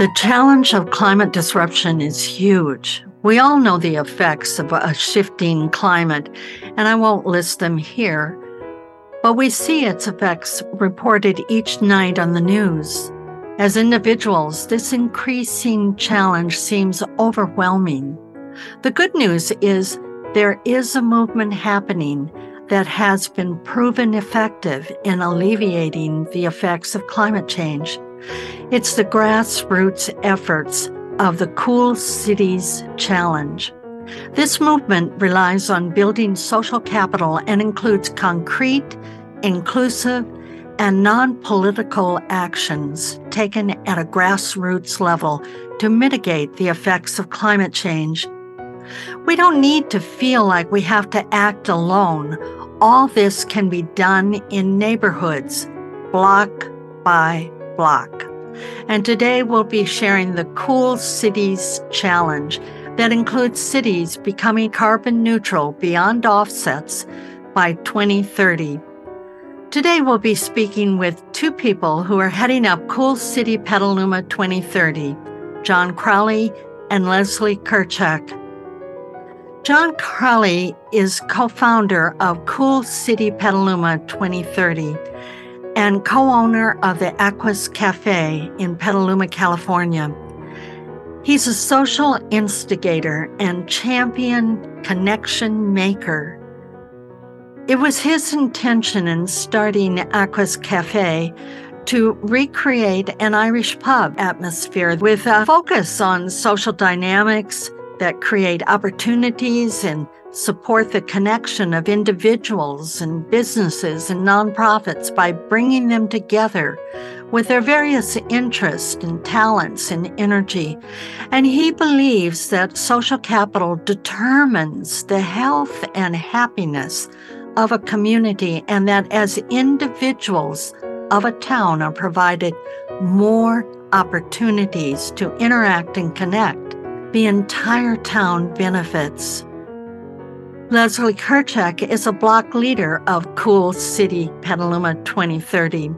The challenge of climate disruption is huge. We all know the effects of a shifting climate, and I won't list them here, but we see its effects reported each night on the news. As individuals, this increasing challenge seems overwhelming. The good news is there is a movement happening that has been proven effective in alleviating the effects of climate change. It's the grassroots efforts of the Cool Cities Challenge. This movement relies on building social capital and includes concrete, inclusive, and non political actions taken at a grassroots level to mitigate the effects of climate change. We don't need to feel like we have to act alone. All this can be done in neighborhoods, block by block. And today we'll be sharing the Cool Cities Challenge that includes cities becoming carbon neutral beyond offsets by 2030. Today we'll be speaking with two people who are heading up Cool City Petaluma 2030, John Crowley and Leslie Kerchak. John Crowley is co-founder of Cool City Petaluma 2030 and co owner of the Aqus Cafe in Petaluma, California. He's a social instigator and champion connection maker. It was his intention in starting Aqus Cafe to recreate an Irish pub atmosphere with a focus on social dynamics that create opportunities and support the connection of individuals and businesses and nonprofits by bringing them together with their various interests and talents and energy. And he believes that social capital determines the health and happiness of a community, and that as individuals of a town are provided more opportunities to interact and connect, the entire town benefits. Leslie Kerchak is a block leader of Cool City Petaluma 2030.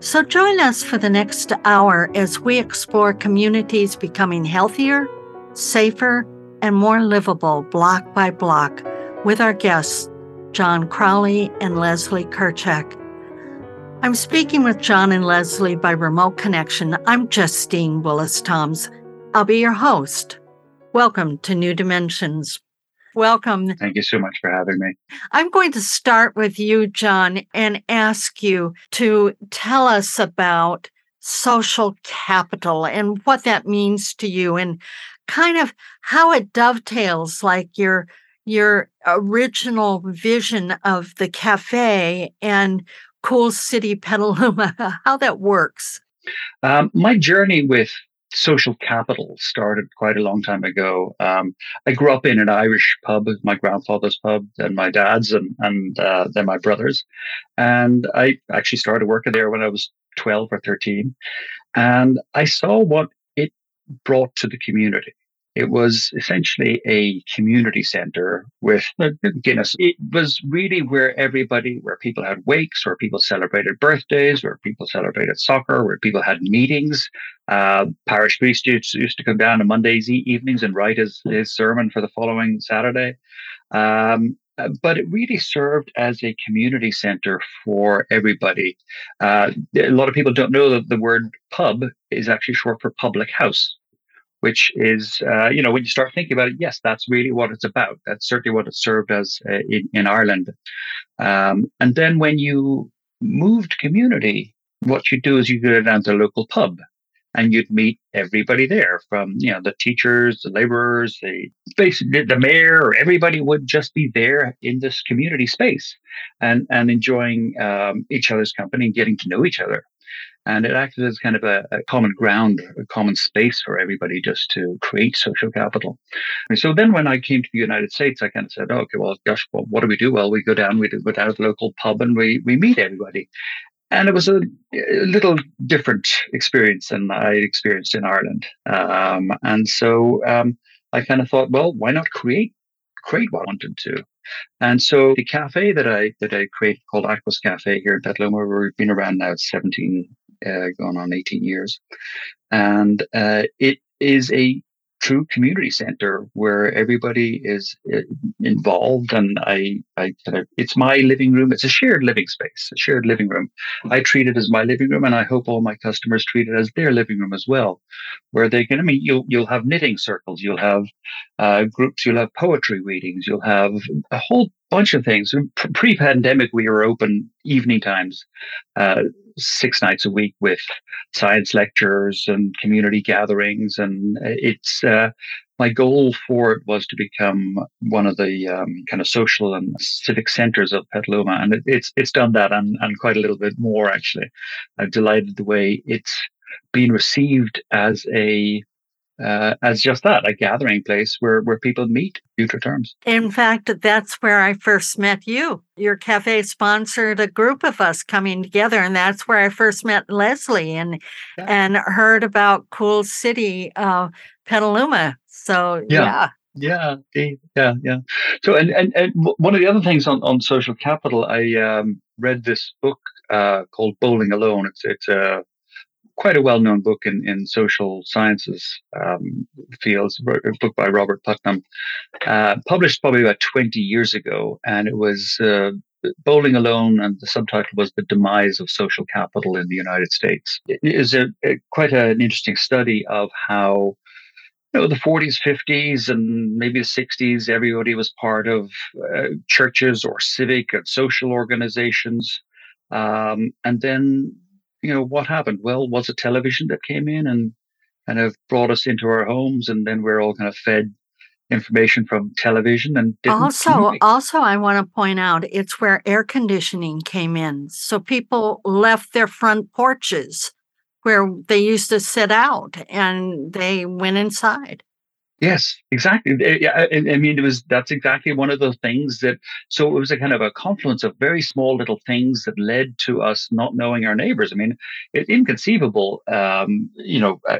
So join us for the next hour as we explore communities becoming healthier, safer, and more livable block by block with our guests, John Crowley and Leslie Kerchak. I'm speaking with John and Leslie by remote connection. I'm Justine Willis Toms. I'll be your host. Welcome to New Dimensions. Welcome. Thank you so much for having me. I'm going to start with you, John, and ask you to tell us about social capital and what that means to you and kind of how it dovetails like your your original vision of the cafe and cool city petaluma how that works um, my journey with social capital started quite a long time ago. Um, I grew up in an Irish pub, my grandfather's pub, then my dad's, and and uh, then my brother's, and I actually started working there when I was twelve or thirteen, and I saw what it brought to the community. It was essentially a community center with Guinness. It was really where everybody, where people had wakes, where people celebrated birthdays, where people celebrated soccer, where people had meetings. Uh, parish priest used, used to come down on Mondays evenings and write his, his sermon for the following Saturday. Um, uh, but it really served as a community center for everybody. Uh, a lot of people don't know that the word pub is actually short for public house which is, uh, you know, when you start thinking about it, yes, that's really what it's about. That's certainly what it served as uh, in, in, Ireland. Um, and then when you moved community, what you do is you go down to the local pub and you'd meet everybody there from, you know, the teachers, the laborers, the basically the mayor, or everybody would just be there in this community space and, and enjoying um, each other's company and getting to know each other. And it acted as kind of a, a, common ground, a common space for everybody just to create social capital. And so then when I came to the United States, I kind of said, oh, okay, well, gosh, well, what do we do? Well, we go down, we go down to the local pub and we, we meet everybody. And it was a, a little different experience than I experienced in Ireland. Um, and so um, I kind of thought, well, why not create create what I wanted to. And so the cafe that I that I created called Aqus Cafe here in Petaluma, we've been around now 17 uh, going on 18 years. And uh, it is a true community center where everybody is uh, involved and I, I it's my living room. It's a shared living space, a shared living room. I treat it as my living room and I hope all my customers treat it as their living room as well, where they can, I mean, you'll, you'll have knitting circles, you'll have uh, groups, you'll have poetry readings, you'll have a whole bunch of things. Pre-pandemic, we were open evening times, uh, six nights a week with science lectures and community gatherings, and it's uh, my goal for it was to become one of the um, kind of social and civic centers of Petaluma, and it, it's it's done that and and quite a little bit more actually. I'm delighted the way it's been received as a uh, as just that, a gathering place where, where people meet future terms. In fact, that's where I first met you. Your cafe sponsored a group of us coming together, and that's where I first met Leslie and yeah. and heard about Cool City uh, Petaluma. So yeah. yeah. Yeah, yeah, yeah. So, and, and, and one of the other things on, on social capital, I um, read this book uh, called Bowling Alone. It's it's a quite a well-known book in, in social sciences um, fields, a book by Robert Putnam, uh, published probably about 20 years ago. And it was uh, Bowling Alone, and the subtitle was The Demise of Social Capital in the United States. It is a, a quite an interesting study of how you know, the 40s, 50s, and maybe the 60s, everybody was part of uh, churches or civic and social organizations. Um, and then you know, what happened? Well, was it television that came in and kind of brought us into our homes, and then we're all kind of fed information from television and also also i want to point out it's where air conditioning came in. So people left their front porches where they used to sit out and they went inside Yes, exactly. Yeah, I, I, mean, it was that's exactly one of the things that. So it was a kind of a confluence of very small little things that led to us not knowing our neighbors. I mean, it's inconceivable. Um, you know, uh,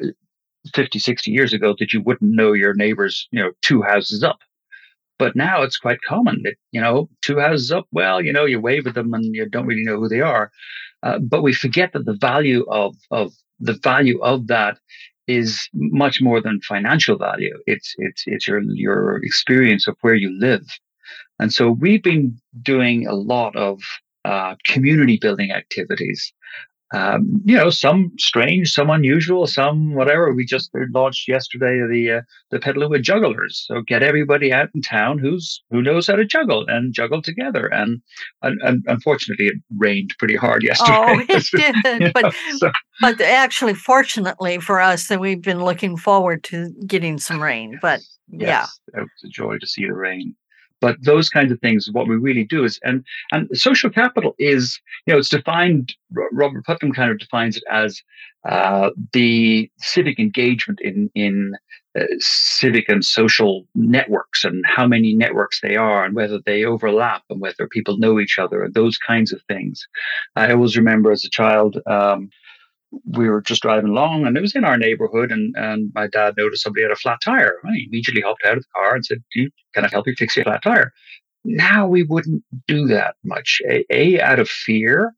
50, 60 years ago that you wouldn't know your neighbors. You know, two houses up. But now it's quite common that you know two houses up. Well, you know, you wave at them and you don't really know who they are. Uh, but we forget that the value of of the value of that is much more than financial value. It's it's it's your your experience of where you live, and so we've been doing a lot of uh, community building activities um, you know, some strange, some unusual, some whatever. We just launched yesterday the uh, the Petaluma Jugglers. So get everybody out in town who's who knows how to juggle and juggle together. And, and, and unfortunately, it rained pretty hard yesterday. Oh, it did. but so. but actually, fortunately for us, that we've been looking forward to getting some rain. But yes, yeah, it was a joy to see the rain but those kinds of things what we really do is and and social capital is you know it's defined robert putnam kind of defines it as uh, the civic engagement in in uh, civic and social networks and how many networks they are and whether they overlap and whether people know each other and those kinds of things. I always remember as a child um, we were just driving along and it was in our neighborhood and, and my dad noticed somebody had a flat tire. I immediately hopped out of the car and said, can I help you fix your flat tire? Now we wouldn't do that much. A, a out of fear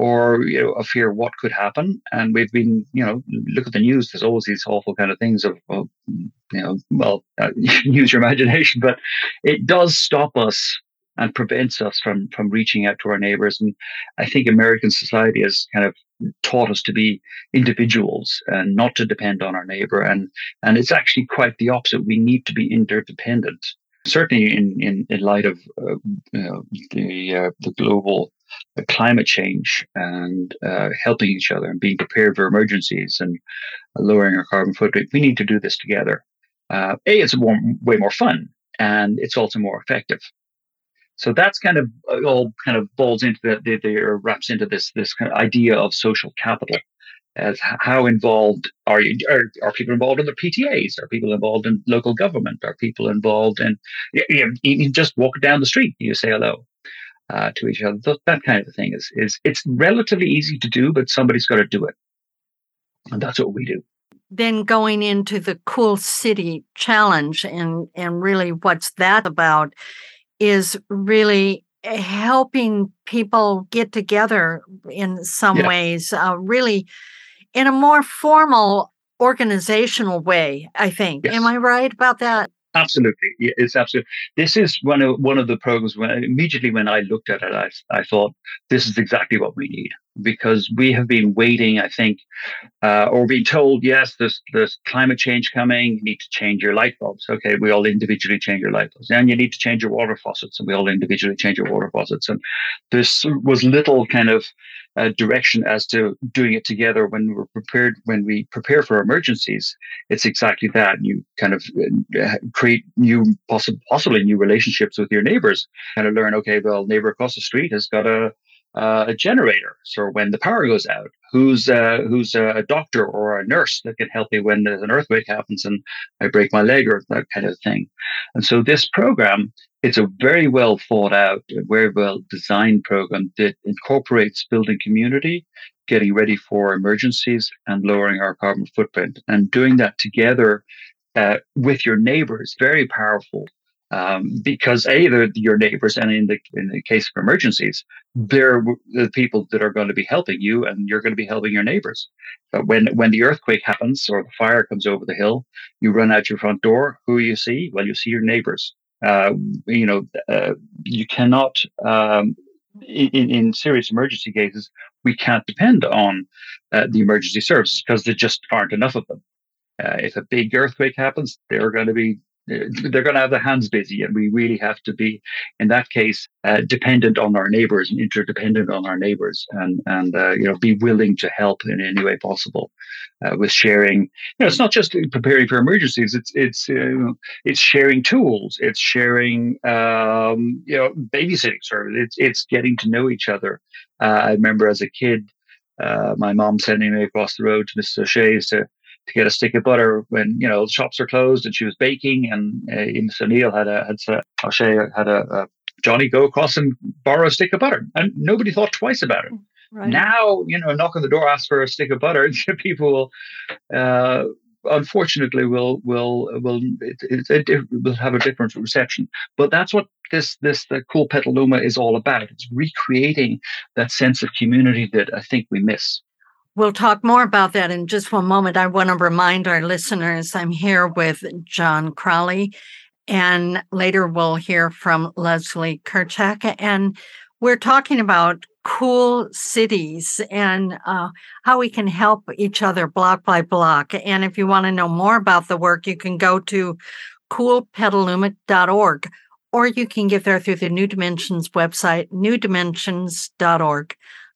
or you know a fear what could happen. And we've been, you know, look at the news. There's always these awful kind of things of, of you know, well, uh, use your imagination, but it does stop us and prevents us from from reaching out to our neighbors. And I think American society has kind of taught us to be individuals and not to depend on our neighbor. And and it's actually quite the opposite. We need to be interdependent. Certainly, in in, in light of uh, know, the uh, the global uh, climate change and uh, helping each other and being prepared for emergencies and lowering our carbon footprint, we need to do this together. Uh, a, it's more, way more fun and it's also more effective. So that's kind of uh, all kind of balls into the, the, the or wraps into this this kind of idea of social capital as how involved are you are, are people involved in the PTAs are people involved in local government? Are people involved in you, know, you just walk down the street you say hello uh, to each other that kind of thing is is it's relatively easy to do but somebody's got to do it. And that's what we do. Then going into the cool city challenge and and really what's that about is really helping people get together in some yeah. ways uh, really in a more formal organizational way i think yes. am i right about that Absolutely, it's absolutely. This is one of one of the programs. When immediately when I looked at it, I I thought this is exactly what we need because we have been waiting. I think, uh, or being told, yes, there's there's climate change coming. You need to change your light bulbs. Okay, we all individually change your light bulbs, and you need to change your water faucets, and we all individually change your water faucets. And this was little kind of uh, direction as to doing it together when we're prepared when we prepare for emergencies it's exactly that you kind of uh, create new possible possibly new relationships with your neighbors kind of learn okay well neighbor across the street has got a uh, a generator. So when the power goes out, who's uh, who's a doctor or a nurse that can help me when there's an earthquake happens and I break my leg or that kind of thing. And so this program, it's a very well thought out, very well designed program that incorporates building community, getting ready for emergencies, and lowering our carbon footprint. And doing that together uh, with your neighbors, very powerful um, because a they're your neighbors, and in the in the case of emergencies, they're the people that are going to be helping you, and you're going to be helping your neighbors. But when when the earthquake happens or the fire comes over the hill, you run out your front door. Who you see? Well, you see your neighbors. Uh, you know, uh, you cannot. Um, in, in serious emergency cases, we can't depend on uh, the emergency services because there just aren't enough of them. Uh, if a big earthquake happens, they're going to be they're going to have their hands busy, and we really have to be, in that case, uh, dependent on our neighbors and interdependent on our neighbors, and and uh, you know be willing to help in any way possible uh, with sharing. You know, it's not just preparing for emergencies; it's it's uh, it's sharing tools, it's sharing um, you know babysitting service. It's it's getting to know each other. Uh, I remember as a kid, uh, my mom sending me across the road to Mrs. O'Shea's to to get a stick of butter when you know the shops are closed and she was baking and uh, O'Neill had a had a O'Shea had a, a, Johnny go across and borrow a stick of butter and nobody thought twice about it. Right. Now you know knock on the door ask for a stick of butter people will uh, unfortunately will will will it, it, it, will have a different reception but that's what this this the cool petaluma is all about it's recreating that sense of community that i think we miss We'll talk more about that in just one moment. I want to remind our listeners I'm here with John Crowley, and later we'll hear from Leslie Kerchak. And we're talking about cool cities and uh, how we can help each other block by block. And if you want to know more about the work, you can go to coolpetaluma.org or you can get there through the New Dimensions website, newdimensions.org.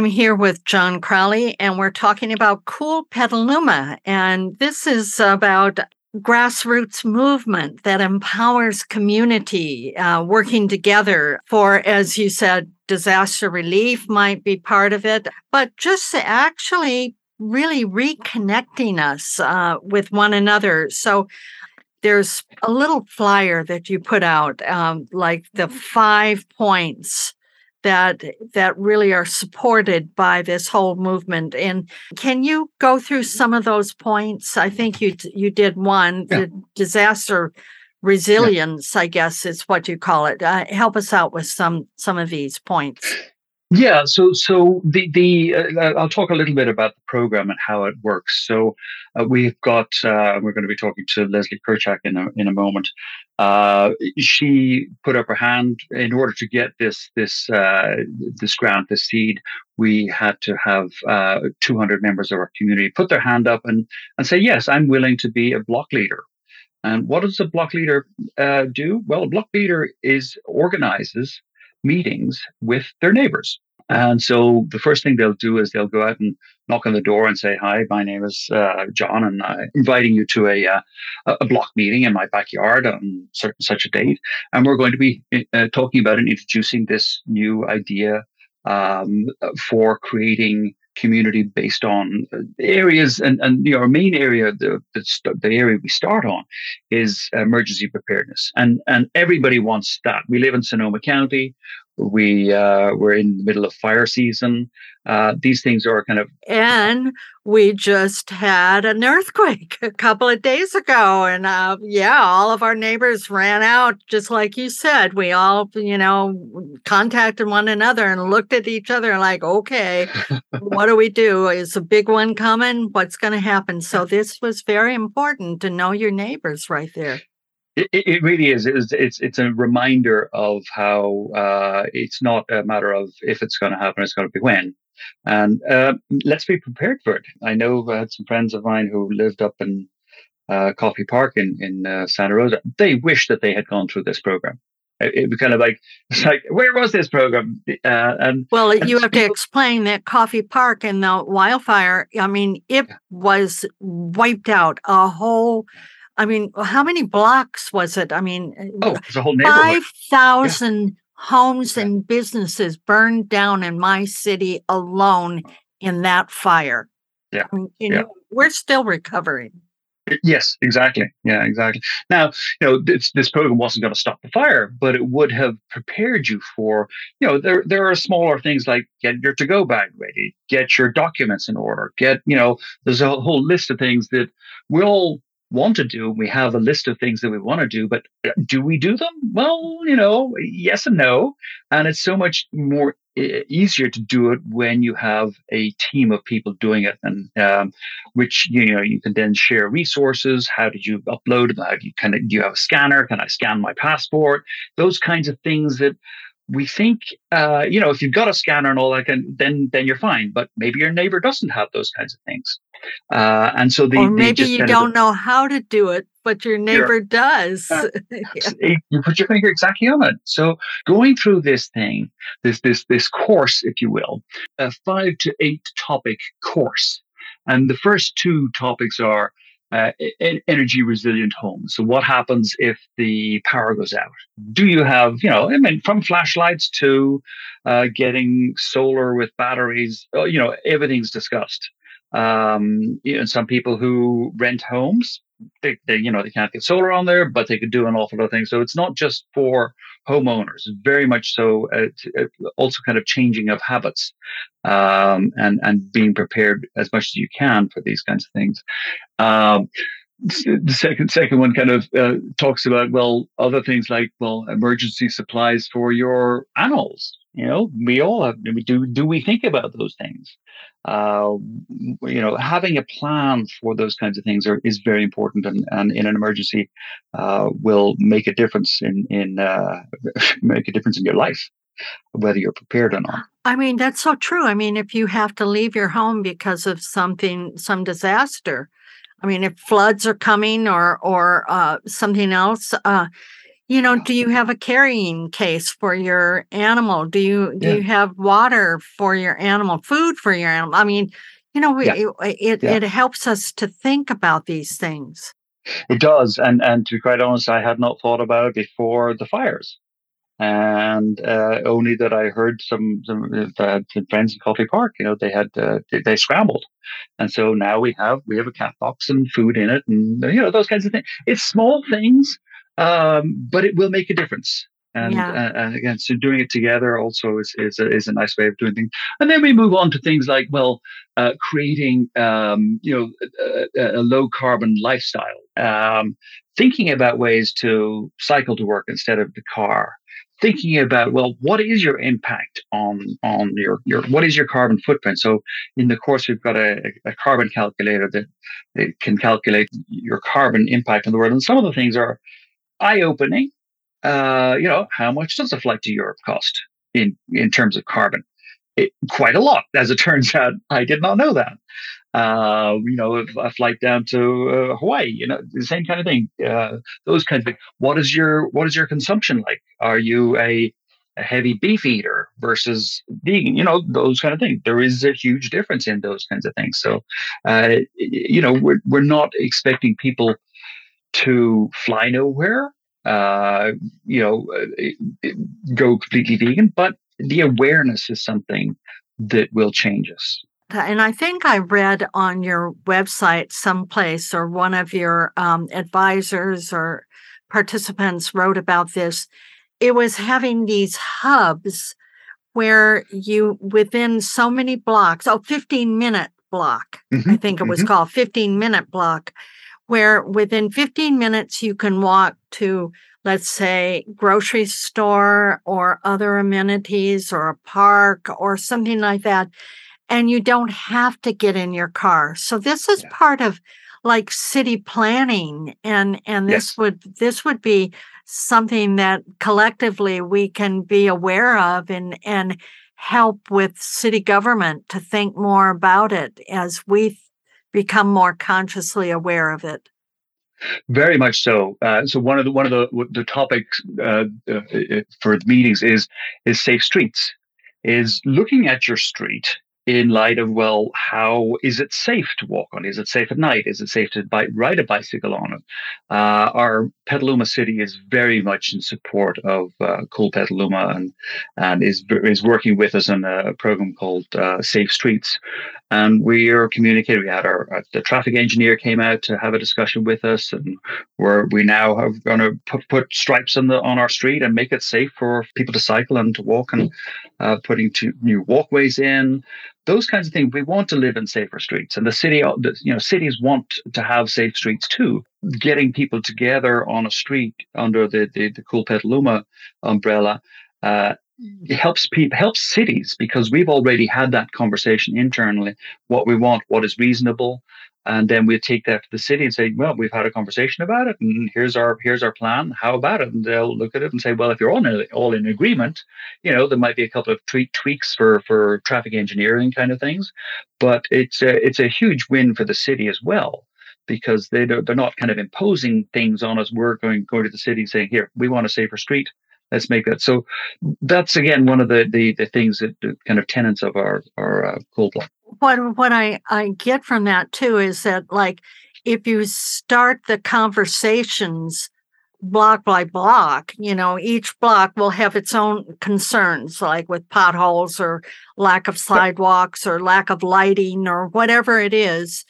I'm here with John Crowley, and we're talking about Cool Petaluma. And this is about grassroots movement that empowers community uh, working together for, as you said, disaster relief might be part of it, but just actually really reconnecting us uh, with one another. So there's a little flyer that you put out, um, like the five points that that really are supported by this whole movement and can you go through some of those points i think you you did one yeah. the disaster resilience yeah. i guess is what you call it uh, help us out with some some of these points yeah, so so the the uh, I'll talk a little bit about the program and how it works. So uh, we've got uh, we're going to be talking to Leslie Kerchak in a in a moment. Uh, she put up her hand in order to get this this uh, this grant, this seed. We had to have uh, 200 members of our community put their hand up and and say yes, I'm willing to be a block leader. And what does a block leader do? Well, a block leader is organizes meetings with their neighbors. And so the first thing they'll do is they'll go out and knock on the door and say, "Hi, my name is uh, John, and I'm inviting you to a uh, a block meeting in my backyard on certain such a date, and we're going to be uh, talking about and introducing this new idea um, for creating community based on uh, areas and, and you know, our main area the, the, the area we start on is emergency preparedness. And and everybody wants that. We live in sonoma county we uh, we're in the middle of fire season. Uh, these things are kind of and we just had an earthquake a couple of days ago, and uh, yeah, all of our neighbors ran out, just like you said. We all, you know, contacted one another and looked at each other like, okay, what do we do? Is a big one coming? What's going to happen? So this was very important to know your neighbors right there. It, it really is. It's, it's, it's a reminder of how uh, it's not a matter of if it's going to happen; it's going to be when. And uh, let's be prepared for it. I know I had some friends of mine who lived up in uh, Coffey Park in in uh, Santa Rosa. They wish that they had gone through this program. It, it was kind of like it's like where was this program? Uh, and well, and you have to explain that Coffey Park and the wildfire. I mean, it yeah. was wiped out. A whole I mean, how many blocks was it? I mean, uh, oh, it's a whole neighborhood. 5,000 yeah. homes yeah. and businesses burned down in my city alone in that fire. Yeah. I mean, yeah. Know, we're still recovering. Yes, exactly. Yeah, exactly. Now, you know, this, this program wasn't going to stop the fire, but it would have prepared you for, you know, there there are smaller things like get your to-go bag ready, get your documents in order, get, you know, there's a whole list of things that we all want to do. We have a list of things that we want to do, but uh, do we do them? Well, you know, yes and no. And it's so much more easier to do it when you have a team of people doing it and um, which you know you can then share resources how did you upload how do you of do you have a scanner can i scan my passport those kinds of things that we think, uh, you know, if you've got a scanner and all that, can, then then you're fine. But maybe your neighbor doesn't have those kinds of things, uh, and so the or maybe you don't know how to do it, but your neighbor does. Uh, yeah. You put your finger exactly on it. So going through this thing, this this this course, if you will, a five to eight topic course, and the first two topics are uh, energy resilient homes. So, what happens if the power goes out? Do you have, you know, I mean, from flashlights to uh, getting solar with batteries, uh, you know, everything's discussed. Um, you know, some people who rent homes, they, they, you know, they can't get solar on there, but they could do an awful lot of things. So, it's not just for homeowners, very much so, uh, uh, also kind of changing of habits um, and, and being prepared as much as you can for these kinds of things. Um, the second second one kind of uh, talks about well other things like well emergency supplies for your animals. You know we all have do do we think about those things? Uh, you know having a plan for those kinds of things are, is very important and, and in an emergency uh, will make a difference in in uh, make a difference in your life whether you're prepared or not. I mean, that's so true. I mean, if you have to leave your home because of something, some disaster, I mean, if floods are coming or or uh, something else, uh, you know do you have a carrying case for your animal do you do Yeah. you have water for your animal food for your animal i mean you know we, Yeah. it it, Yeah. it helps us to think about these things It does, and and to be quite honest, I had not thought about it before the fires, and uh, only that I heard some some uh, friends in Coffey Park. You know, they had uh, they, they scrambled, and so now we have we have a cat box and food in it, and you know those kinds of things. It's small things, um, but it will make a difference. And, Yeah. uh, and again, so doing it together also is is a, is a nice way of doing things. And then we move on to things like well, uh, creating um, you know a, a low carbon lifestyle, um, thinking about ways to cycle to work instead of the car, thinking about well, what is your impact on on your your what is your carbon footprint? So in the course, we've got a, a carbon calculator that, that can calculate your carbon impact on the world, and some of the things are eye opening. Uh, you know, how much does a flight to Europe cost in in terms of carbon? It, quite a lot, as it turns out. I did not know that. Uh, you know, a flight down to uh, Hawaii, you know, the same kind of thing. Uh, those kinds of things. What is your what is your consumption like? Are you a a heavy beef eater versus vegan? You know, those kind of things. There is a huge difference in those kinds of things. So, uh, you know, we're we're not expecting people to fly nowhere. Uh, you know, uh, go completely vegan, but the awareness is something that will change us. And i think i read on your website someplace or one of your um, advisors or participants wrote about this it was having these hubs where you within so many blocks oh 15 minute block I think it was called 15 minute block, where within 15 minutes you can walk to, let's say, grocery store or other amenities or a park or something like that. And you don't have to get in your car. So this is Yeah. part of like city planning and and this Yes. would this would be something that collectively we can be aware of and and help with city government to think more about it as we become more consciously aware of it. Very much so. Uh, so one of the one of the the topics uh, uh, for the meetings is is safe streets. Is looking at your street in light of well, how is it safe to walk on? Is it safe at night? Is it safe to bike, ride a bicycle on it? Uh, our Petaluma City is very much in support of uh, Cool Petaluma and and is is working with us on a program called uh, Safe Streets. And we are communicating. We had our, uh, the traffic engineer came out to have a discussion with us, and we're we now have going to put, put stripes on the on our street and make it safe for people to cycle and to walk, and uh, putting new walkways in. Those kinds of things. We want to live in safer streets, and the city, uh, you know, cities want to have safe streets too. Getting people together on a street under the the, the Cool Petaluma umbrella. Uh, helps people helps cities because we've already had that conversation internally what we want what is reasonable and then we take that to the city and say well we've had a conversation about it and here's our here's our plan. How about it? And they'll look at it and say well if you're all in, all in agreement you know there might be a couple of tweak, tweaks for for traffic engineering kind of things but it's a, it's a huge win for the city as well because they they're not kind of imposing things on us. We're going going to the city saying here we want a safer street. Let's make that so that's again one of the the, the things that the kind of tenants of our our uh, cool block What what I I get from that too is that like if you start the conversations block by block, you know, each block will have its own concerns, like with potholes or lack of sidewalks or lack of lighting or whatever it is.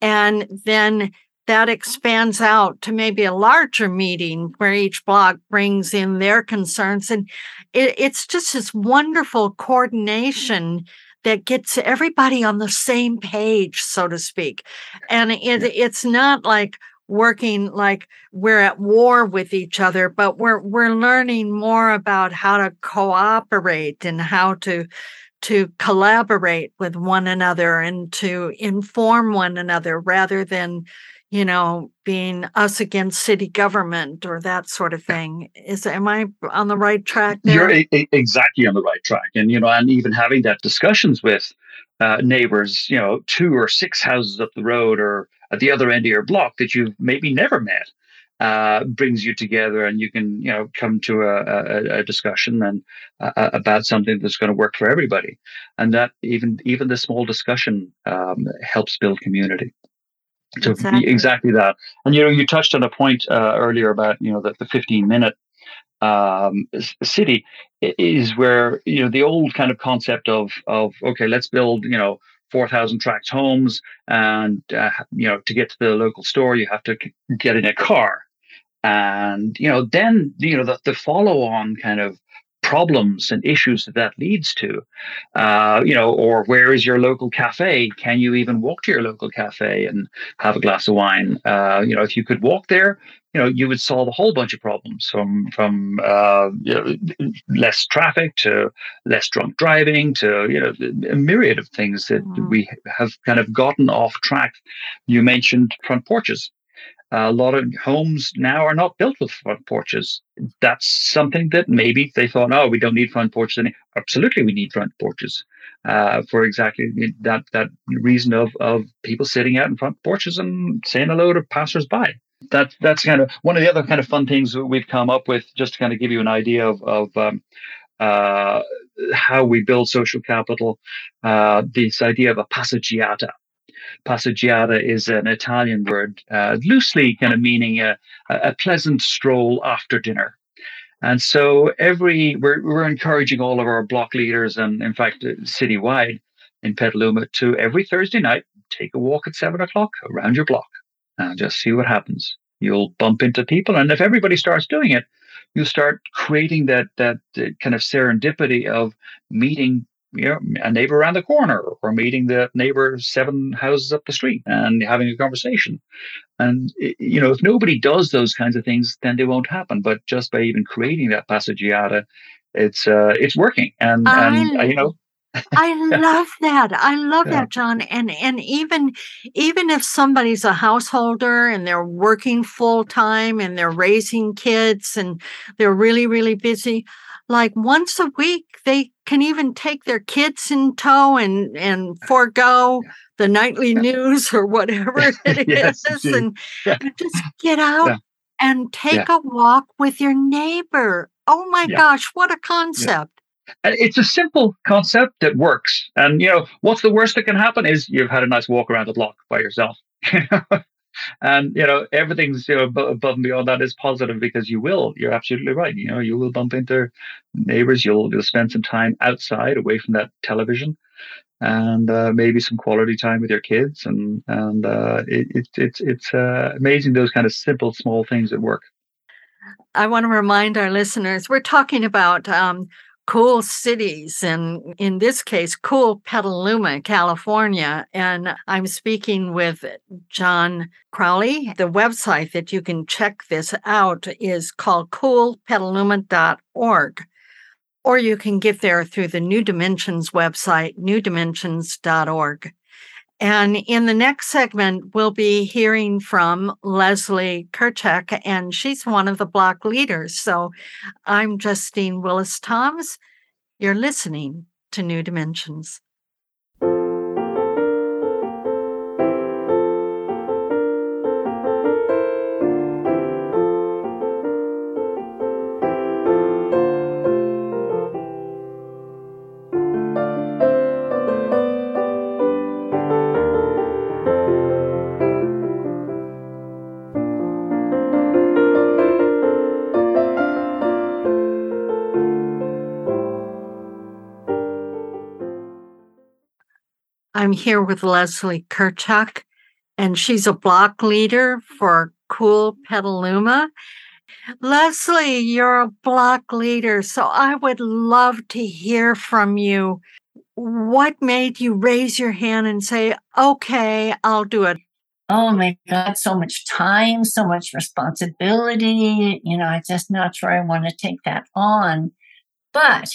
And then that expands out to maybe a larger meeting where each block brings in their concerns. And it, it's just this wonderful coordination that gets everybody on the same page, so to speak. And it, it's not like working like we're at war with each other, but we're we're learning more about how to cooperate and how to to collaborate with one another and to inform one another rather than you know being us against city government or that sort of thing. Is am i on the right track there? you're e- exactly on the right track and you know and even having that discussions with uh, neighbors you know two or six houses up the road or at the other end of your block that you've maybe never met uh, brings you together and you can you know come to a, a, a discussion and uh, about something that's going to work for everybody. And that even even the small discussion um, helps build community to exactly. exactly that and you know you touched on a point uh, earlier about you know the, the 15 minute um, city is where you know the old kind of concept of of okay let's build you know 4,000 tract homes. And, uh, you know, to get to the local store, you have to get in a car. And, you know, then, you know, the, the follow on kind of problems and issues that that leads to. Uh, you know, or where is your local cafe? Can you even walk to your local cafe and have a glass of wine? Uh, you know, if you could walk there, you know, you would solve a whole bunch of problems from from uh, you know, less traffic to less drunk driving to you know a myriad of things that mm. we have kind of gotten off track. You mentioned front porches a lot of homes now are not built with front porches. That's something that maybe they thought, oh, we don't need front porches. Any-. Absolutely, we need front porches uh, for exactly that that reason of of people sitting out in front porches and saying hello to passersby. That that's kind of one of the other kind of fun things we've come up with, just to kind of give you an idea of of um, uh, how we build social capital. Uh, this idea of a passeggiata, Passeggiata is an Italian word, uh, loosely kind of meaning a, a pleasant stroll after dinner. And so every we're, we're encouraging all of our block leaders and in fact uh, citywide in Petaluma to every Thursday night take a walk at seven o'clock around your block and just see what happens. You'll bump into people, and if everybody starts doing it, you'll start creating that that uh, kind of serendipity of meeting you know, a neighbor around the corner or meeting the neighbor seven houses up the street and having a conversation. And, you know, if nobody does those kinds of things, then they won't happen. But just by even creating that passeggiata, it's, uh, it's working. And, and, uh, you know, I love that. I love yeah. that, John. And and even even if somebody's a householder and they're working full time and they're raising kids and they're really really busy, like once a week they can even take their kids in tow and and forego the nightly news or whatever it yes, is, and, yeah. and, just get out and take a walk with your neighbor. Oh my gosh what a concept. It's a simple concept that works. And you know what's the worst that can happen is you've had a nice walk around the block by yourself and you know everything's you know above and beyond that is positive because you will you're absolutely right you know you will bump into neighbors you'll, you'll spend some time outside away from that television and uh, maybe some quality time with your kids and and uh, it, it, it's it's uh, amazing those kind of simple small things that work. I want to remind our listeners we're talking about um, cool cities, and in this case, cool Petaluma, California. And I'm speaking with John Crowley. The website that you can check this out is called coolpetaluma.org. Or you can get there through the New Dimensions website, newdimensions.org. And in the next segment, we'll be hearing from Leslie Kerchak, and she's one of the block leaders. So I'm Justine Willis Toms. You're listening to New Dimensions. I'm here with Leslie Kerchak, and she's a block leader for Cool Petaluma. Leslie, you're a block leader, so I would love to hear from you. What made you raise your hand and say, okay, I'll do it? Oh my God, so much time, so much responsibility. You know, I'm just not sure I want to take that on. But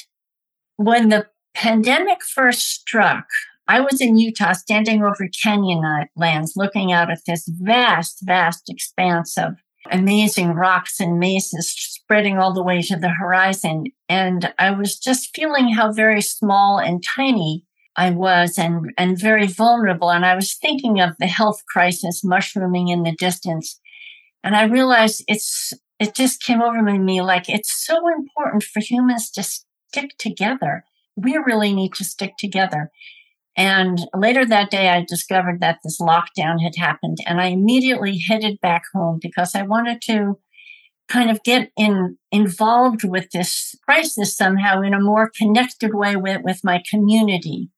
when the pandemic first struck, I was in Utah standing over canyon lands, looking out at this vast, vast expanse of amazing rocks and mesas spreading all the way to the horizon. And I was just feeling how very small and tiny I was and, and very vulnerable. And I was thinking of the health crisis mushrooming in the distance. And I realized it's, it just came over me like it's so important for humans to stick together. We really need to stick together. And later that day, I discovered that this lockdown had happened, and I immediately headed back home because I wanted to kind of get in involved with this crisis somehow in a more connected way with, with my community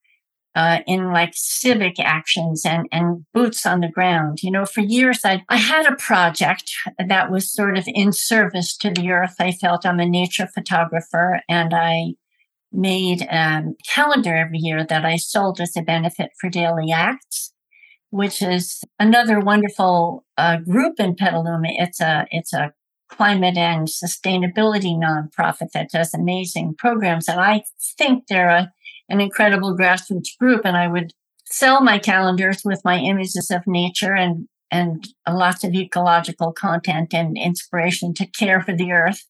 uh, in like civic actions and, and boots on the ground. You know, for years I, I had a project that was sort of in service to the earth. I felt I'm a nature photographer and I made a calendar every year that I sold as a benefit for Daily Acts, which is another wonderful uh, group in Petaluma. It's a it's a climate and sustainability nonprofit that does amazing programs. And I think they're a, an incredible grassroots group. And I would sell my calendars with my images of nature and, and lots of ecological content and inspiration to care for the earth.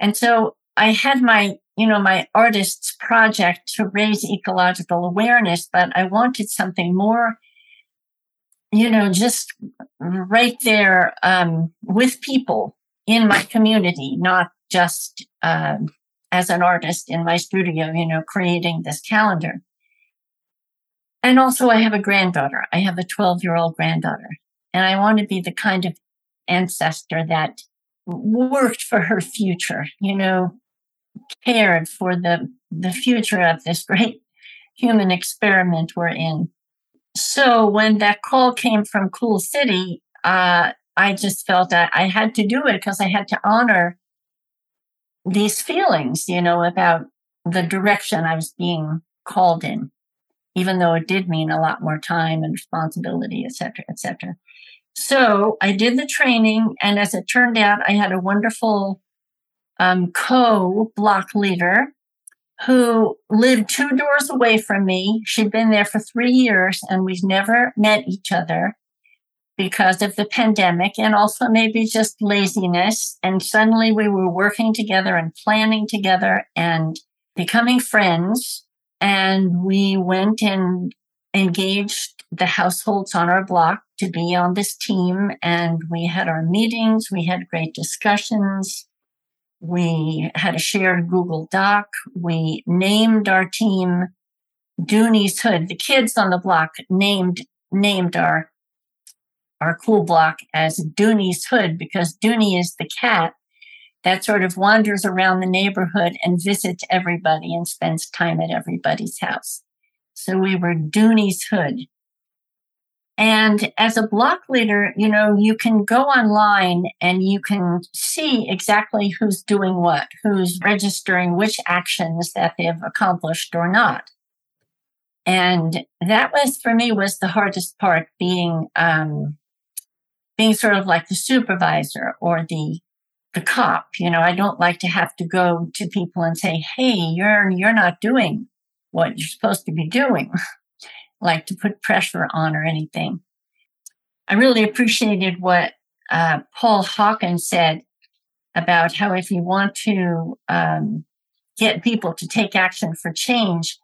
And so I had my, you know, my artist's project to raise ecological awareness, but I wanted something more you know, just right there um, with people in my community, not just um, as an artist in my studio, you know, creating this calendar. And also, I have a granddaughter. I have a 12 year old granddaughter, and I want to be the kind of ancestor that worked for her future, you know, cared for the, the future of this great human experiment we're in. So when that call came from Cool City, uh, I just felt that I had to do it because I had to honor these feelings, you know, about the direction I was being called in, even though it did mean a lot more time and responsibility, et cetera, et cetera. So I did the training, and as it turned out, I had a wonderful um, co block leader who lived two doors away from me. She'd been there for three years, and we've never met each other because of the pandemic and also maybe just laziness. And suddenly we were working together and planning together and becoming friends. And we went and engaged the households on our block to be on this team. And we had our meetings, we had great discussions. We had a shared Google Doc. We named our team Dooney's Hood. The kids on the block named named our our cool block as Dooney's Hood because Dooney is the cat that sort of wanders around the neighborhood and visits everybody and spends time at everybody's house. So we were Dooney's Hood. And as a block leader, you know, you can go online and you can see exactly who's doing what, who's registering which actions that they've accomplished or not. And that was for me was the hardest part being um, being sort of like the supervisor or the the cop. You know, I don't like to have to go to people and say, "Hey, you're you're not doing what you're supposed to be doing," like to put pressure on or anything. I really appreciated what uh, Paul Hawkins said about how if you want to um, get people to take action for change,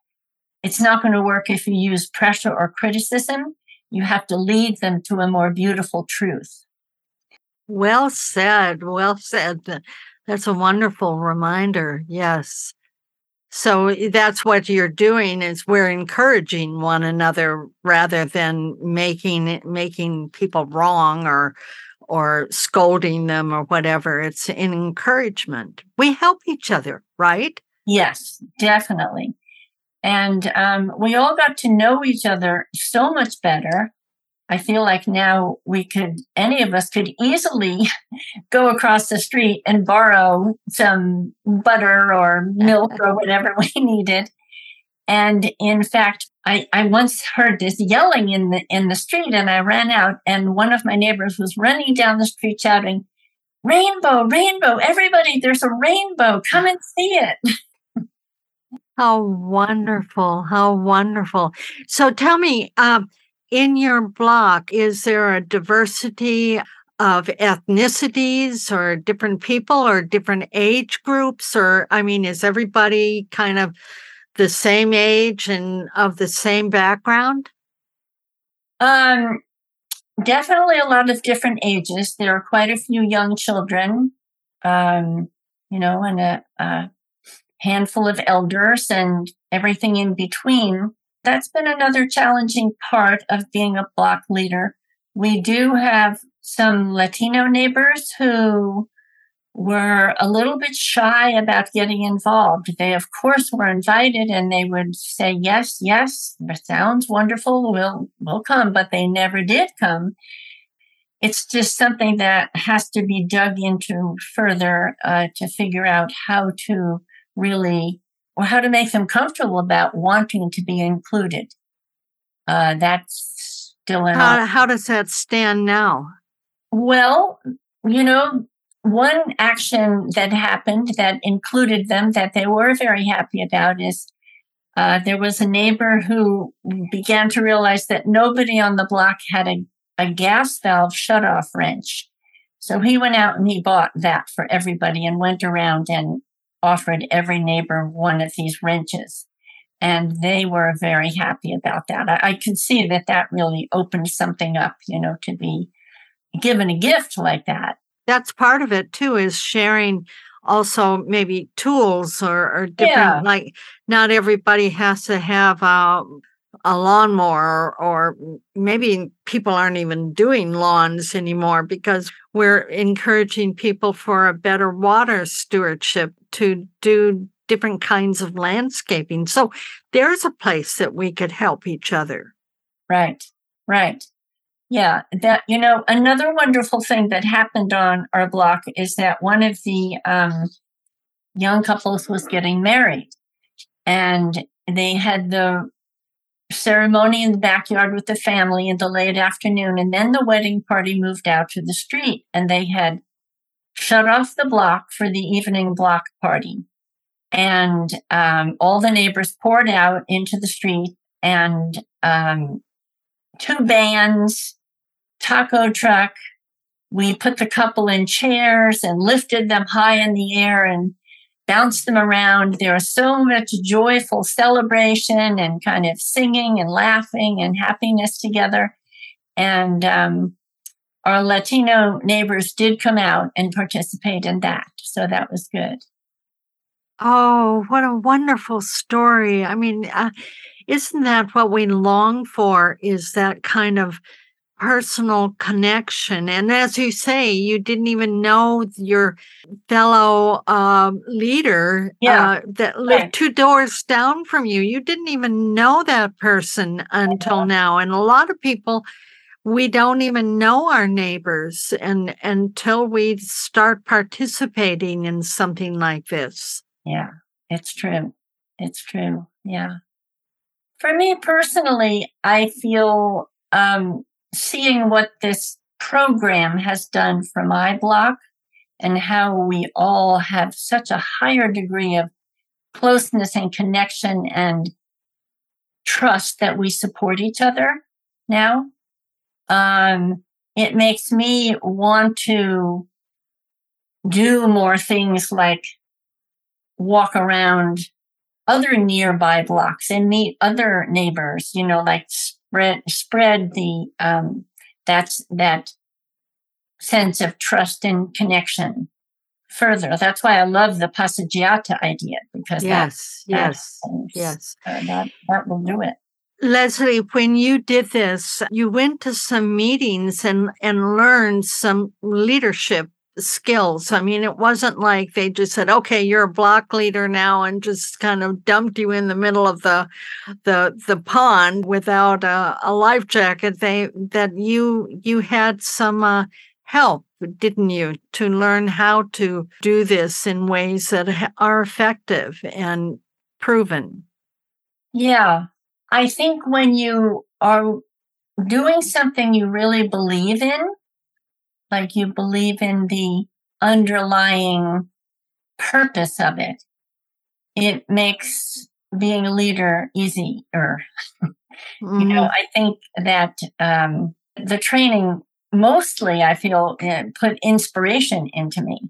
it's not going to work if you use pressure or criticism. You have to lead them to a more beautiful truth. Well said. Well said. That's a wonderful reminder. Yes. So eh, that's what you're doing is we're encouraging one another rather than making making people wrong or or scolding them or whatever. It's an encouragement. We help each other, right? Yes, definitely. And um, we all got to know each other so much better. I feel like now we could, any of us could easily go across the street and borrow some butter or milk or whatever we needed. And in fact, I, I once heard this yelling in the in the street and I ran out and one of my neighbors was running down the street shouting, Rainbow, rainbow, everybody, there's a rainbow, come and see it. How wonderful. How wonderful. So tell me, um, in your block, is there a diversity of ethnicities or different people or different age groups? Or, I mean, is everybody kind of the same age and of the same background? Um, definitely a lot of different ages. There are quite a few young children, um, you know, and a, a handful of elders and everything in between. That's been another challenging part of being a block leader. We do have some Latino neighbors who were a little bit shy about getting involved. They, of course, were invited and they would say, yes, yes, that sounds wonderful. We'll, we'll come, but they never did come. It's just something that has to be dug into further uh, to figure out how to really, or how to make them comfortable about wanting to be included. Uh, that's still an. How, how does that stand now? Well, you know, one action that happened that included them that they were very happy about is uh, there was a neighbor who began to realize that nobody on the block had a, a gas valve shutoff wrench. So he went out and he bought that for everybody and went around and offered every neighbor one of these wrenches. And they were very happy about that. I, I can see that that really opened something up, you know, to be given a gift like that that's part of it too is sharing also maybe tools or, or different yeah. like not everybody has to have a, a lawnmower or maybe people aren't even doing lawns anymore because we're encouraging people for a better water stewardship to do different kinds of landscaping. So there's a place that we could help each other. Right right. Yeah, that you know, another wonderful thing that happened on our block is that one of the um, young couples was getting married, and they had the ceremony in the backyard with the family in the late afternoon, and then the wedding party moved out to the street, and they had shut off the block for the evening block party, and um, all the neighbors poured out into the street, and um, two bands taco truck. We put the couple in chairs and lifted them high in the air and bounced them around. There was so much joyful celebration and kind of singing and laughing and happiness together. And um, our Latino neighbors did come out and participate in that. So that was good. Oh, what a wonderful story. I mean, uh, isn't that what we long for? Is that kind of personal connection. And as you say, you didn't even know your fellow uh, leader yeah. uh, that lived right. two doors down from you. You didn't even know that person until now. And a lot of people, we don't even know our neighbors and until we start participating in something like this. Yeah, it's true. It's true. Yeah. For me personally, I feel um, seeing what this program has done for my block and how we all have such a higher degree of closeness and connection and trust that we support each other now. Um, it makes me want to do more things like walk around other nearby blocks and meet other neighbors, you know, like spread spread the um, that's that sense of trust and connection further. That's why I love the passeggiata idea because yes, that, yes, yes, uh, that that will do it. Leslie, when you did this, you went to some meetings and and learned some leadership skills. I mean, it wasn't like they just said, "Okay, you're a block leader now," and just kind of dumped you in the middle of the the the pond without a, a life jacket. They that you you had some uh, help, didn't you, to learn how to do this in ways that are effective and proven. Yeah, I think when you are doing something you really believe in like you believe in the underlying purpose of it, it makes being a leader easier. mm-hmm. You know, mm-hmm. I think that um, the training mostly, I feel, uh, put inspiration into me.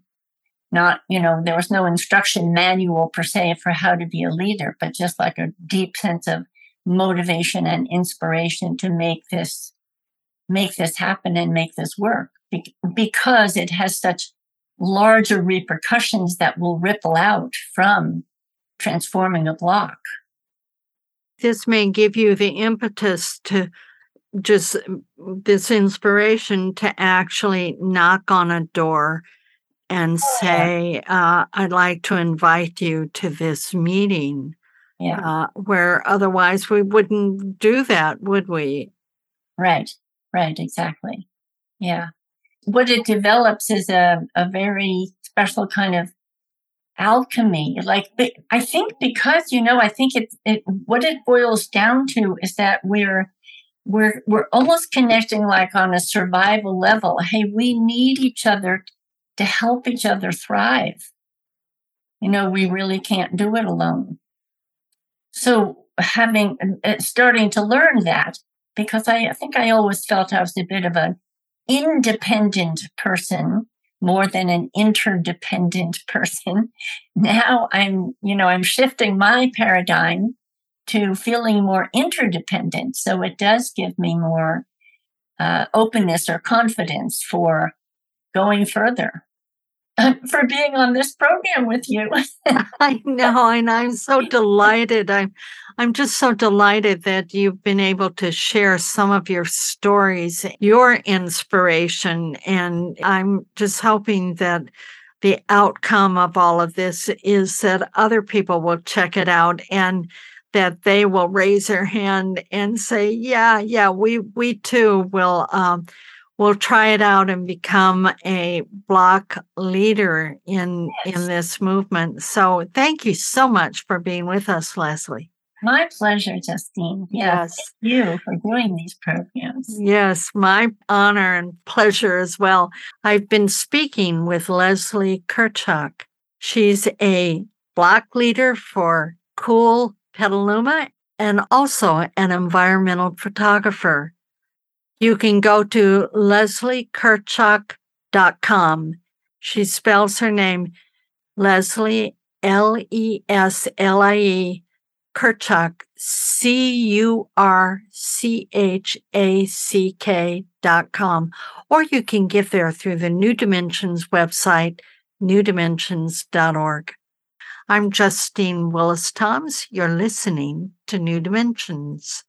Not, you know, there was no instruction manual per se for how to be a leader, but just like a deep sense of motivation and inspiration to make this make this happen and make this work because it has such larger repercussions that will ripple out from transforming a block. This may give you the impetus to just this inspiration to actually knock on a door and oh, say, uh, I'd like to invite you to this meeting. Yeah. Uh, where otherwise we wouldn't do that, would we? Right, right, exactly. Yeah. What it develops is a, a very special kind of alchemy. Like, I think because, you know, I think it, it, what it boils down to is that we're, we're, we're almost connecting like on a survival level. Hey, we need each other to help each other thrive. You know, we really can't do it alone. So having, uh, starting to learn that, because I, I think I always felt I was a bit of an independent person more than an interdependent person. Now I'm, you know, I'm shifting my paradigm to feeling more interdependent. So it does give me more uh, openness or confidence for going further. for being on this program with you. I know, and I'm so delighted. I'm I'm just so delighted that you've been able to share some of your stories, your inspiration, and I'm just hoping that the outcome of all of this is that other people will check it out and that they will raise their hand and say, "Yeah, yeah, we we too will." Um, will try it out and become a block leader in yes. in this movement. So thank you so much for being with us, Leslie. My pleasure, Justine. Yes. Thank you for doing these programs. Yes, my honor and pleasure as well. I've been speaking with Leslie Curchack. She's a block leader for Cool Petaluma and also an environmental photographer. You can go to lesliecurchack.com. She spells her name Leslie, L E S L I E, Curchack, C U R C H A C K dot com. Or you can get there through the New Dimensions website, newdimensions.org. I'm Justine Willis Toms. You're listening to New Dimensions.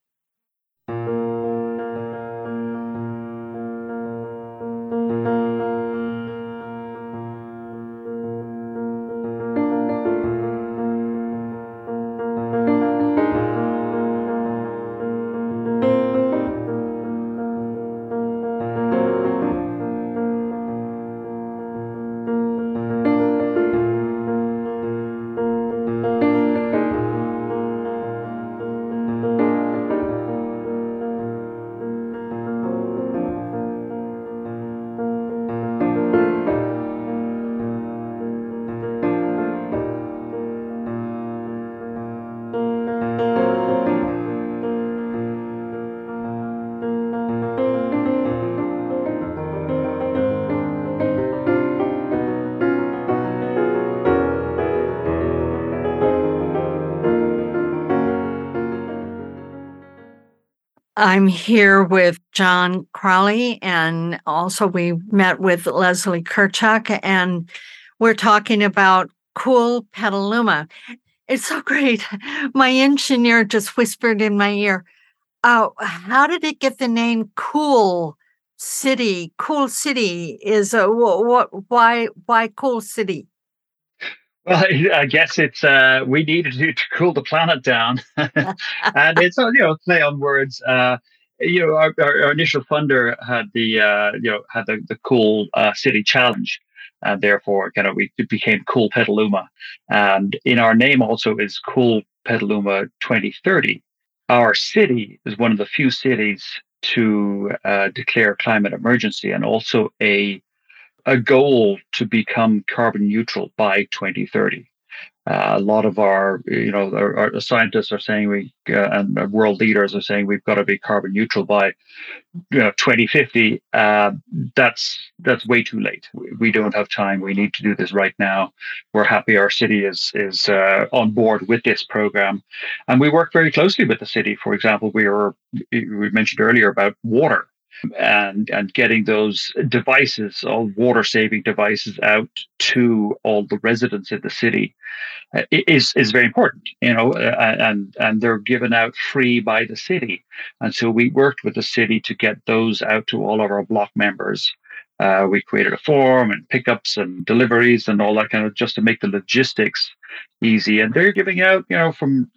I'm here with John Crowley, and also we met with Leslie Curchack, and we're talking about Cool Petaluma. It's so great. My engineer just whispered in my ear, oh, how did it get the name Cool City? Cool City is a what? Why? Why Cool City? Well, I guess it's uh, we needed to, to cool the planet down, and it's you know play on words. Uh, you know, our, our, our, initial funder had the uh, you know had the the cool uh, city challenge, and therefore kind of we it became Cool Petaluma, and in our name also is Cool Petaluma 2030. Our city is one of the few cities to uh, declare climate emergency, and also a a goal to become carbon neutral by 2030. Uh, a lot of our, you know, our, our scientists are saying we, uh, and world leaders are saying we've got to be carbon neutral by, you know, 2050. Uh, that's that's way too late. We, we, don't have time. We need to do this right now. We're happy our city is is uh, on board with this program, and we work very closely with the city. For example, we were we mentioned earlier about water and and getting those devices, all water saving devices, out to all the residents in the city uh, is is very important. You know, uh, and and they're given out free by the city, and so we worked with the city to get those out to all of our block members. Uh, we created a form and pickups and deliveries and all that kind of just to make the logistics easy. And they're giving out, you know, from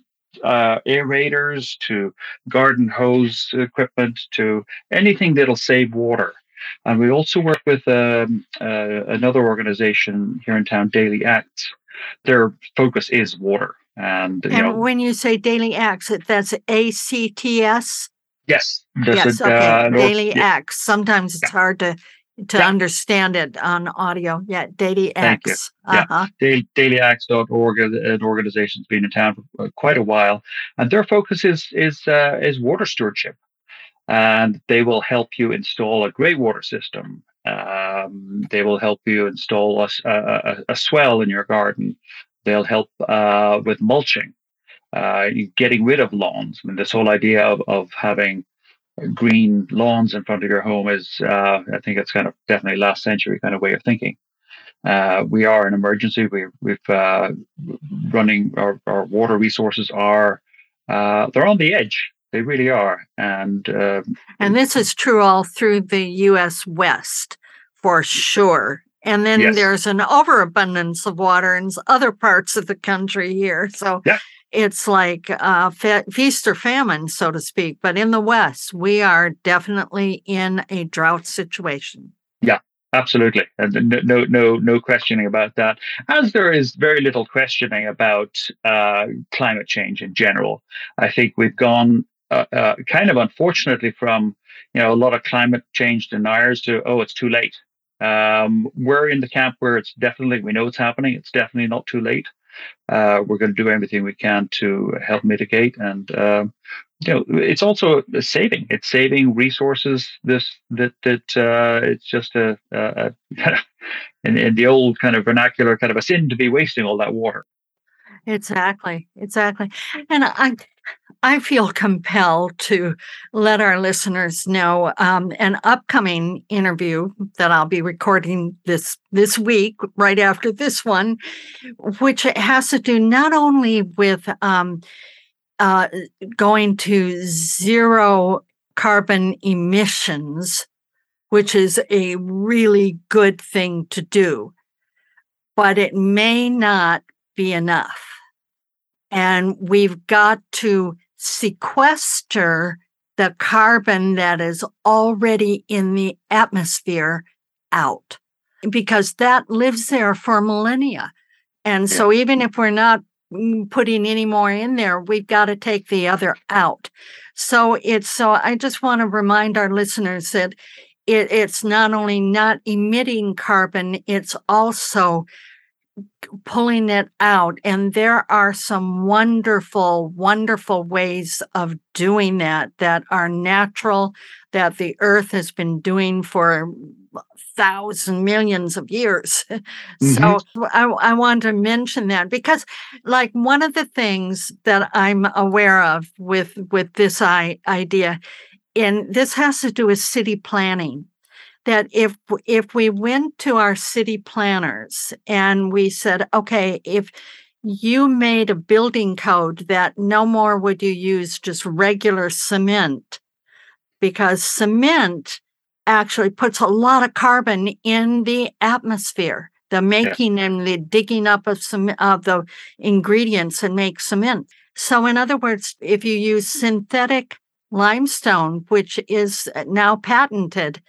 uh, aerators to garden hose equipment to anything that'll save water. And we also work with um, uh, another organization here in town, Daily Acts. Their focus is water. And, and know, when you say Daily Acts, that's A C T S? Yes. Yes. A, okay. Uh, Daily. Acts. Sometimes it's yeah. hard to to yeah. understand it on audio. Yeah, Daily Acts. Uh-huh. Yeah, dailyacts.org, an organization's been in town for uh, quite a while, and their focus is is uh, is water stewardship, and they will help you install a grey water system. Um, they will help you install a, a, a, swale in your garden. They'll help uh, with mulching, uh, getting rid of lawns. I mean, this whole idea of of having green lawns in front of your home is, uh, I think it's kind of definitely last century kind of way of thinking. Uh, we are an emergency. We, we've uh, running our, our water resources are uh, they're on the edge. They really are, and um, and this is true all through the U.S. West for sure. And then yes. there's an overabundance of water in other parts of the country here. So yeah it's like fe- feast or famine, so to speak. But in the West, we are definitely in a drought situation. Yeah, absolutely, no, no, no questioning about that. As there is very little questioning about uh, climate change in general. I think we've gone uh, uh, kind of unfortunately from you know a lot of climate change deniers to oh it's too late. Um, we're in the camp where it's definitely we know it's happening. It's definitely not too late uh, we're going to do everything we can to help mitigate. And um, you know, it's also saving. It's saving resources. This that that uh, it's just a, a, a in, in the old kind of vernacular, kind of a sin to be wasting all that water. Exactly, exactly. And I I feel compelled to let our listeners know um, an upcoming interview that I'll be recording this this week, right after this one, which has to do not only with um, uh, going to zero carbon emissions, which is a really good thing to do, but it may not be enough. And we've got to sequester the carbon that is already in the atmosphere out because that lives there for millennia. And so even if we're not putting any more in there, we've got to take the other out. So it's so I just want to remind our listeners that it, it's not only not emitting carbon, it's also pulling it out. And there are some wonderful, wonderful ways of doing that that are natural, that the earth has been doing for thousand millions millions of years. Mm-hmm. So I, I want to mention that because like one of the things that I'm aware of with with this I, idea, and this has to do with city planning that if if we went to our city planners and we said, okay, if you made a building code that no more would you use just regular cement because cement actually puts a lot of carbon in the atmosphere the making yeah. and the digging up of some of the ingredients and make cement so in other words if you use synthetic limestone which is now patented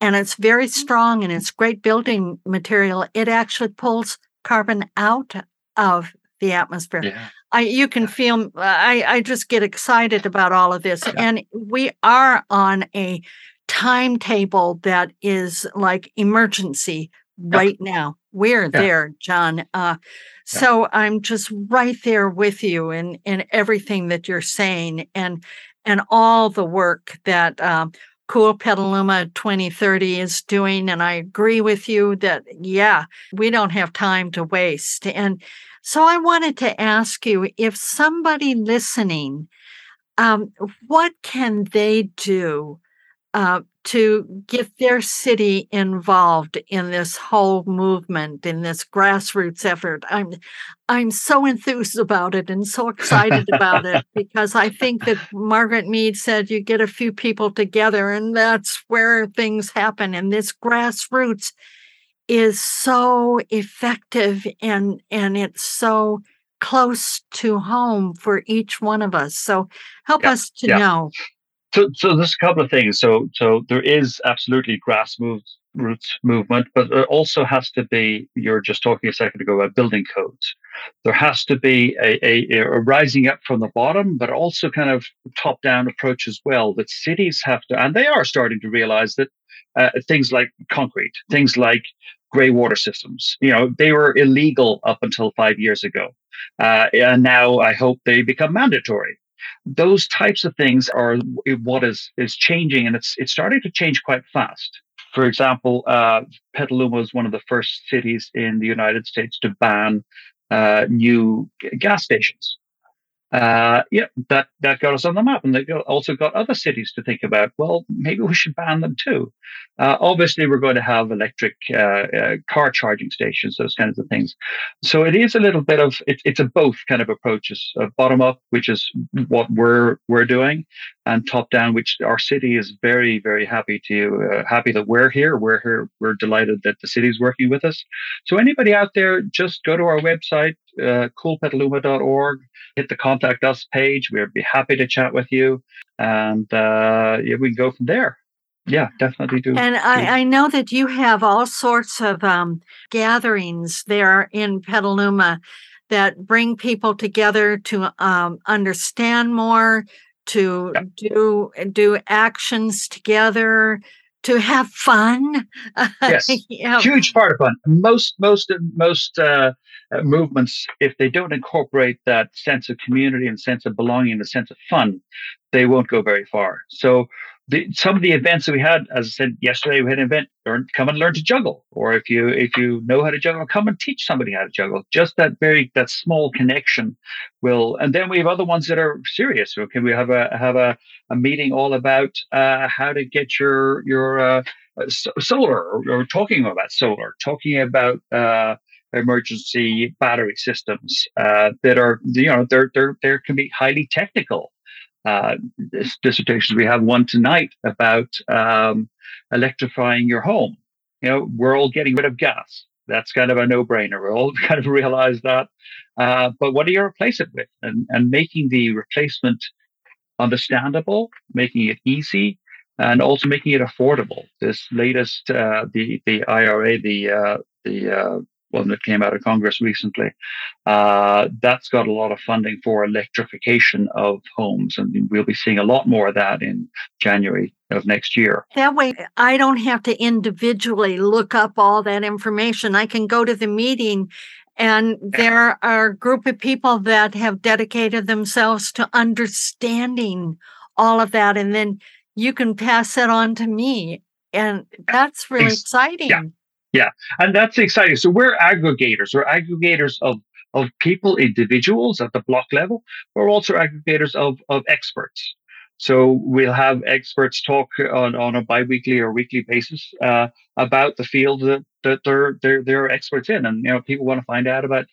and it's very strong and it's great building material. It actually pulls carbon out of the atmosphere. Yeah. I you can feel I I just get excited about all of this, yeah. and we are on a timetable that is like emergency right now. We're there, John. Uh, so I'm just right there with you in in everything that you're saying, and and all the work that um, Cool Petaluma 2030 is doing. And I agree with you that, yeah, we don't have time to waste. And so I wanted to ask you if somebody listening, um, what can they do uh, to get their city involved in this whole movement in this grassroots effort. I'm i'm so enthused about it and so excited about it because i think that margaret mead said you get a few people together and that's where things happen. And this grassroots is so effective and and it's so close to home for each one of us. So help Yeah, us to yeah. know So, so there's a couple of things. So, so there is absolutely grassroots roots movement, but it also has to be. You're just talking a second ago about building codes. There has to be a, a, a rising up from the bottom, but also kind of top down approach as well. That cities have to, and they are starting to realize that uh, things like concrete, things like grey water systems, you know, they were illegal up until five years ago, uh, and now I hope they become mandatory those types of things are what is is changing, and it's it's starting to change quite fast. For example, uh, Petaluma was one of the first cities in the United States to ban uh, new gas stations. Uh, yeah, that that got us on the map, and they also got other cities to think about. Well, maybe we should ban them too. Uh, obviously, we're going to have electric uh, uh, car charging stations, those kinds of things. So it is a little bit of it, it's a both kind of approaches: bottom up, which is what we're we're doing, and top down, which our city is very very happy to uh, happy that we're here. We're here. We're delighted that the city's working with us. So anybody out there, just go to our website, uh, coolpetaluma.org hit the contact us page. We'd be happy to chat with you, and uh, yeah, we can go from there. Yeah, definitely do. And I, I know that you have all sorts of um, gatherings there in Petaluma that bring people together to um, understand more, to Yeah. do do actions together, to have fun. Yes. Huge part of fun. Most most most uh, uh, movements, if they don't incorporate that sense of community and sense of belonging and a sense of fun, they won't go very far. So. The, some of the events that we had, as I said yesterday, we had an event. Learn, come and learn to juggle, or if you if you know how to juggle, come and teach somebody how to juggle. Just that very that small connection will. And then we have other ones that are serious. Can we have a have a, a meeting all about uh, how to get your your uh, uh, solar or, or talking about solar, talking about uh, emergency battery systems uh, that are you know they're they're they can be highly technical. Uh, dissertations we have one tonight about um, electrifying your home. You know, we're all getting rid of gas. That's kind of a no-brainer. We all kind of realize that. Uh, but what do you replace it with? And and making the replacement understandable, making it easy, and also making it affordable. This latest, uh, the the IRA, the uh, the uh, one that came out of Congress recently, uh, that's got a lot of funding for electrification of homes, and we'll be seeing a lot more of that in January of next year. That way, I don't have to individually look up all that information. I can go to the meeting, and there are a group of people that have dedicated themselves to understanding all of that. And then you can pass that on to me. And that's really Ex- exciting. And that's exciting. So we're aggregators. We're aggregators of of people, individuals at the block level. We're also aggregators of of experts. So we'll have experts talk on, on a biweekly or weekly basis uh, about the field that, that they're they're they're experts in, and you know people want to find out about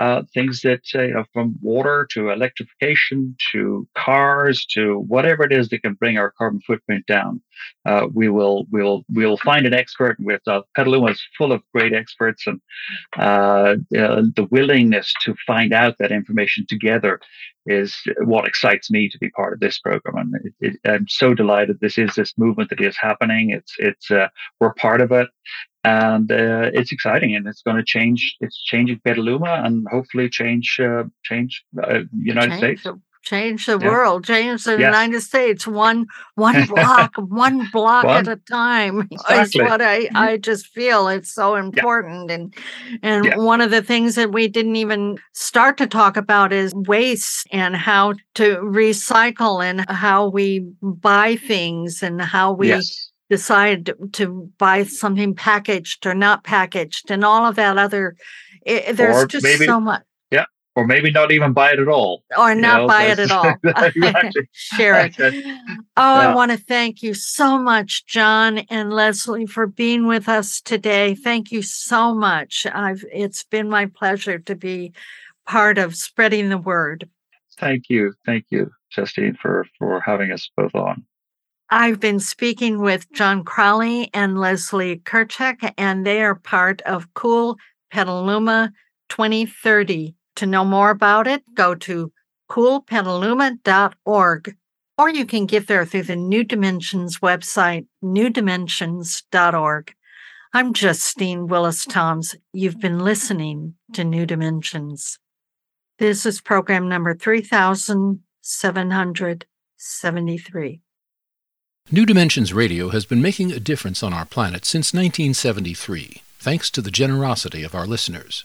uh, things that uh, you know from water to electrification to cars to whatever it is that can bring our carbon footprint down. Uh, we will we'll we'll find an expert with uh, Petaluma is full of great experts and uh, uh, the willingness to find out that information together is what excites me to be part of this program. And it, it, I'm so delighted this is this movement that is happening. It's it's uh, we're part of it. And uh, it's exciting and it's going to change it's changing Petaluma and hopefully change uh, change uh, United change States. the, change the Yeah. world, change the Yes. United States, one one block, one block at a time. Exactly. Is what I mm-hmm. I just feel it's so important. And and Yeah. one of the things that we didn't even start to talk about is waste and how to recycle and how we buy things and how we yes decide to buy something packaged or not packaged and all of that other. i there's Or just maybe- so much. Or maybe not even buy it at all. Or not know, buy it at all. Share it. Oh. I want to thank you so much, John and Leslie, for being with us today. Thank you so much. I've it's been my pleasure to be part of spreading the word. Thank you. Thank you, Justine, for for having us both on. I've been speaking with John Crowley and Leslie Curchack, and they are part of Cool Petaluma 2030. To know more about it, go to coolpetaluma.org, or you can get there through the New Dimensions website, newdimensions.org. I'm Justine Willis Toms. You've been listening to New Dimensions. This is program number 3773. New Dimensions Radio has been making a difference on our planet since 1973, thanks to the generosity of our listeners.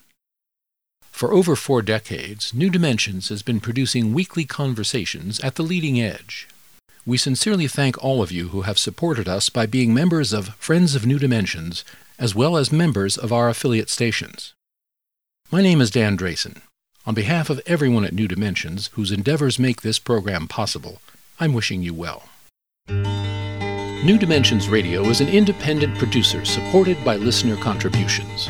For over four decades, New Dimensions has been producing weekly conversations at the leading edge. We sincerely thank all of you who have supported us by being members of Friends of New Dimensions, as well as members of our affiliate stations. My name is Dan Drayson. On behalf of everyone at New Dimensions whose endeavors make this program possible, I'm wishing you well. New Dimensions Radio is an independent producer supported by listener contributions.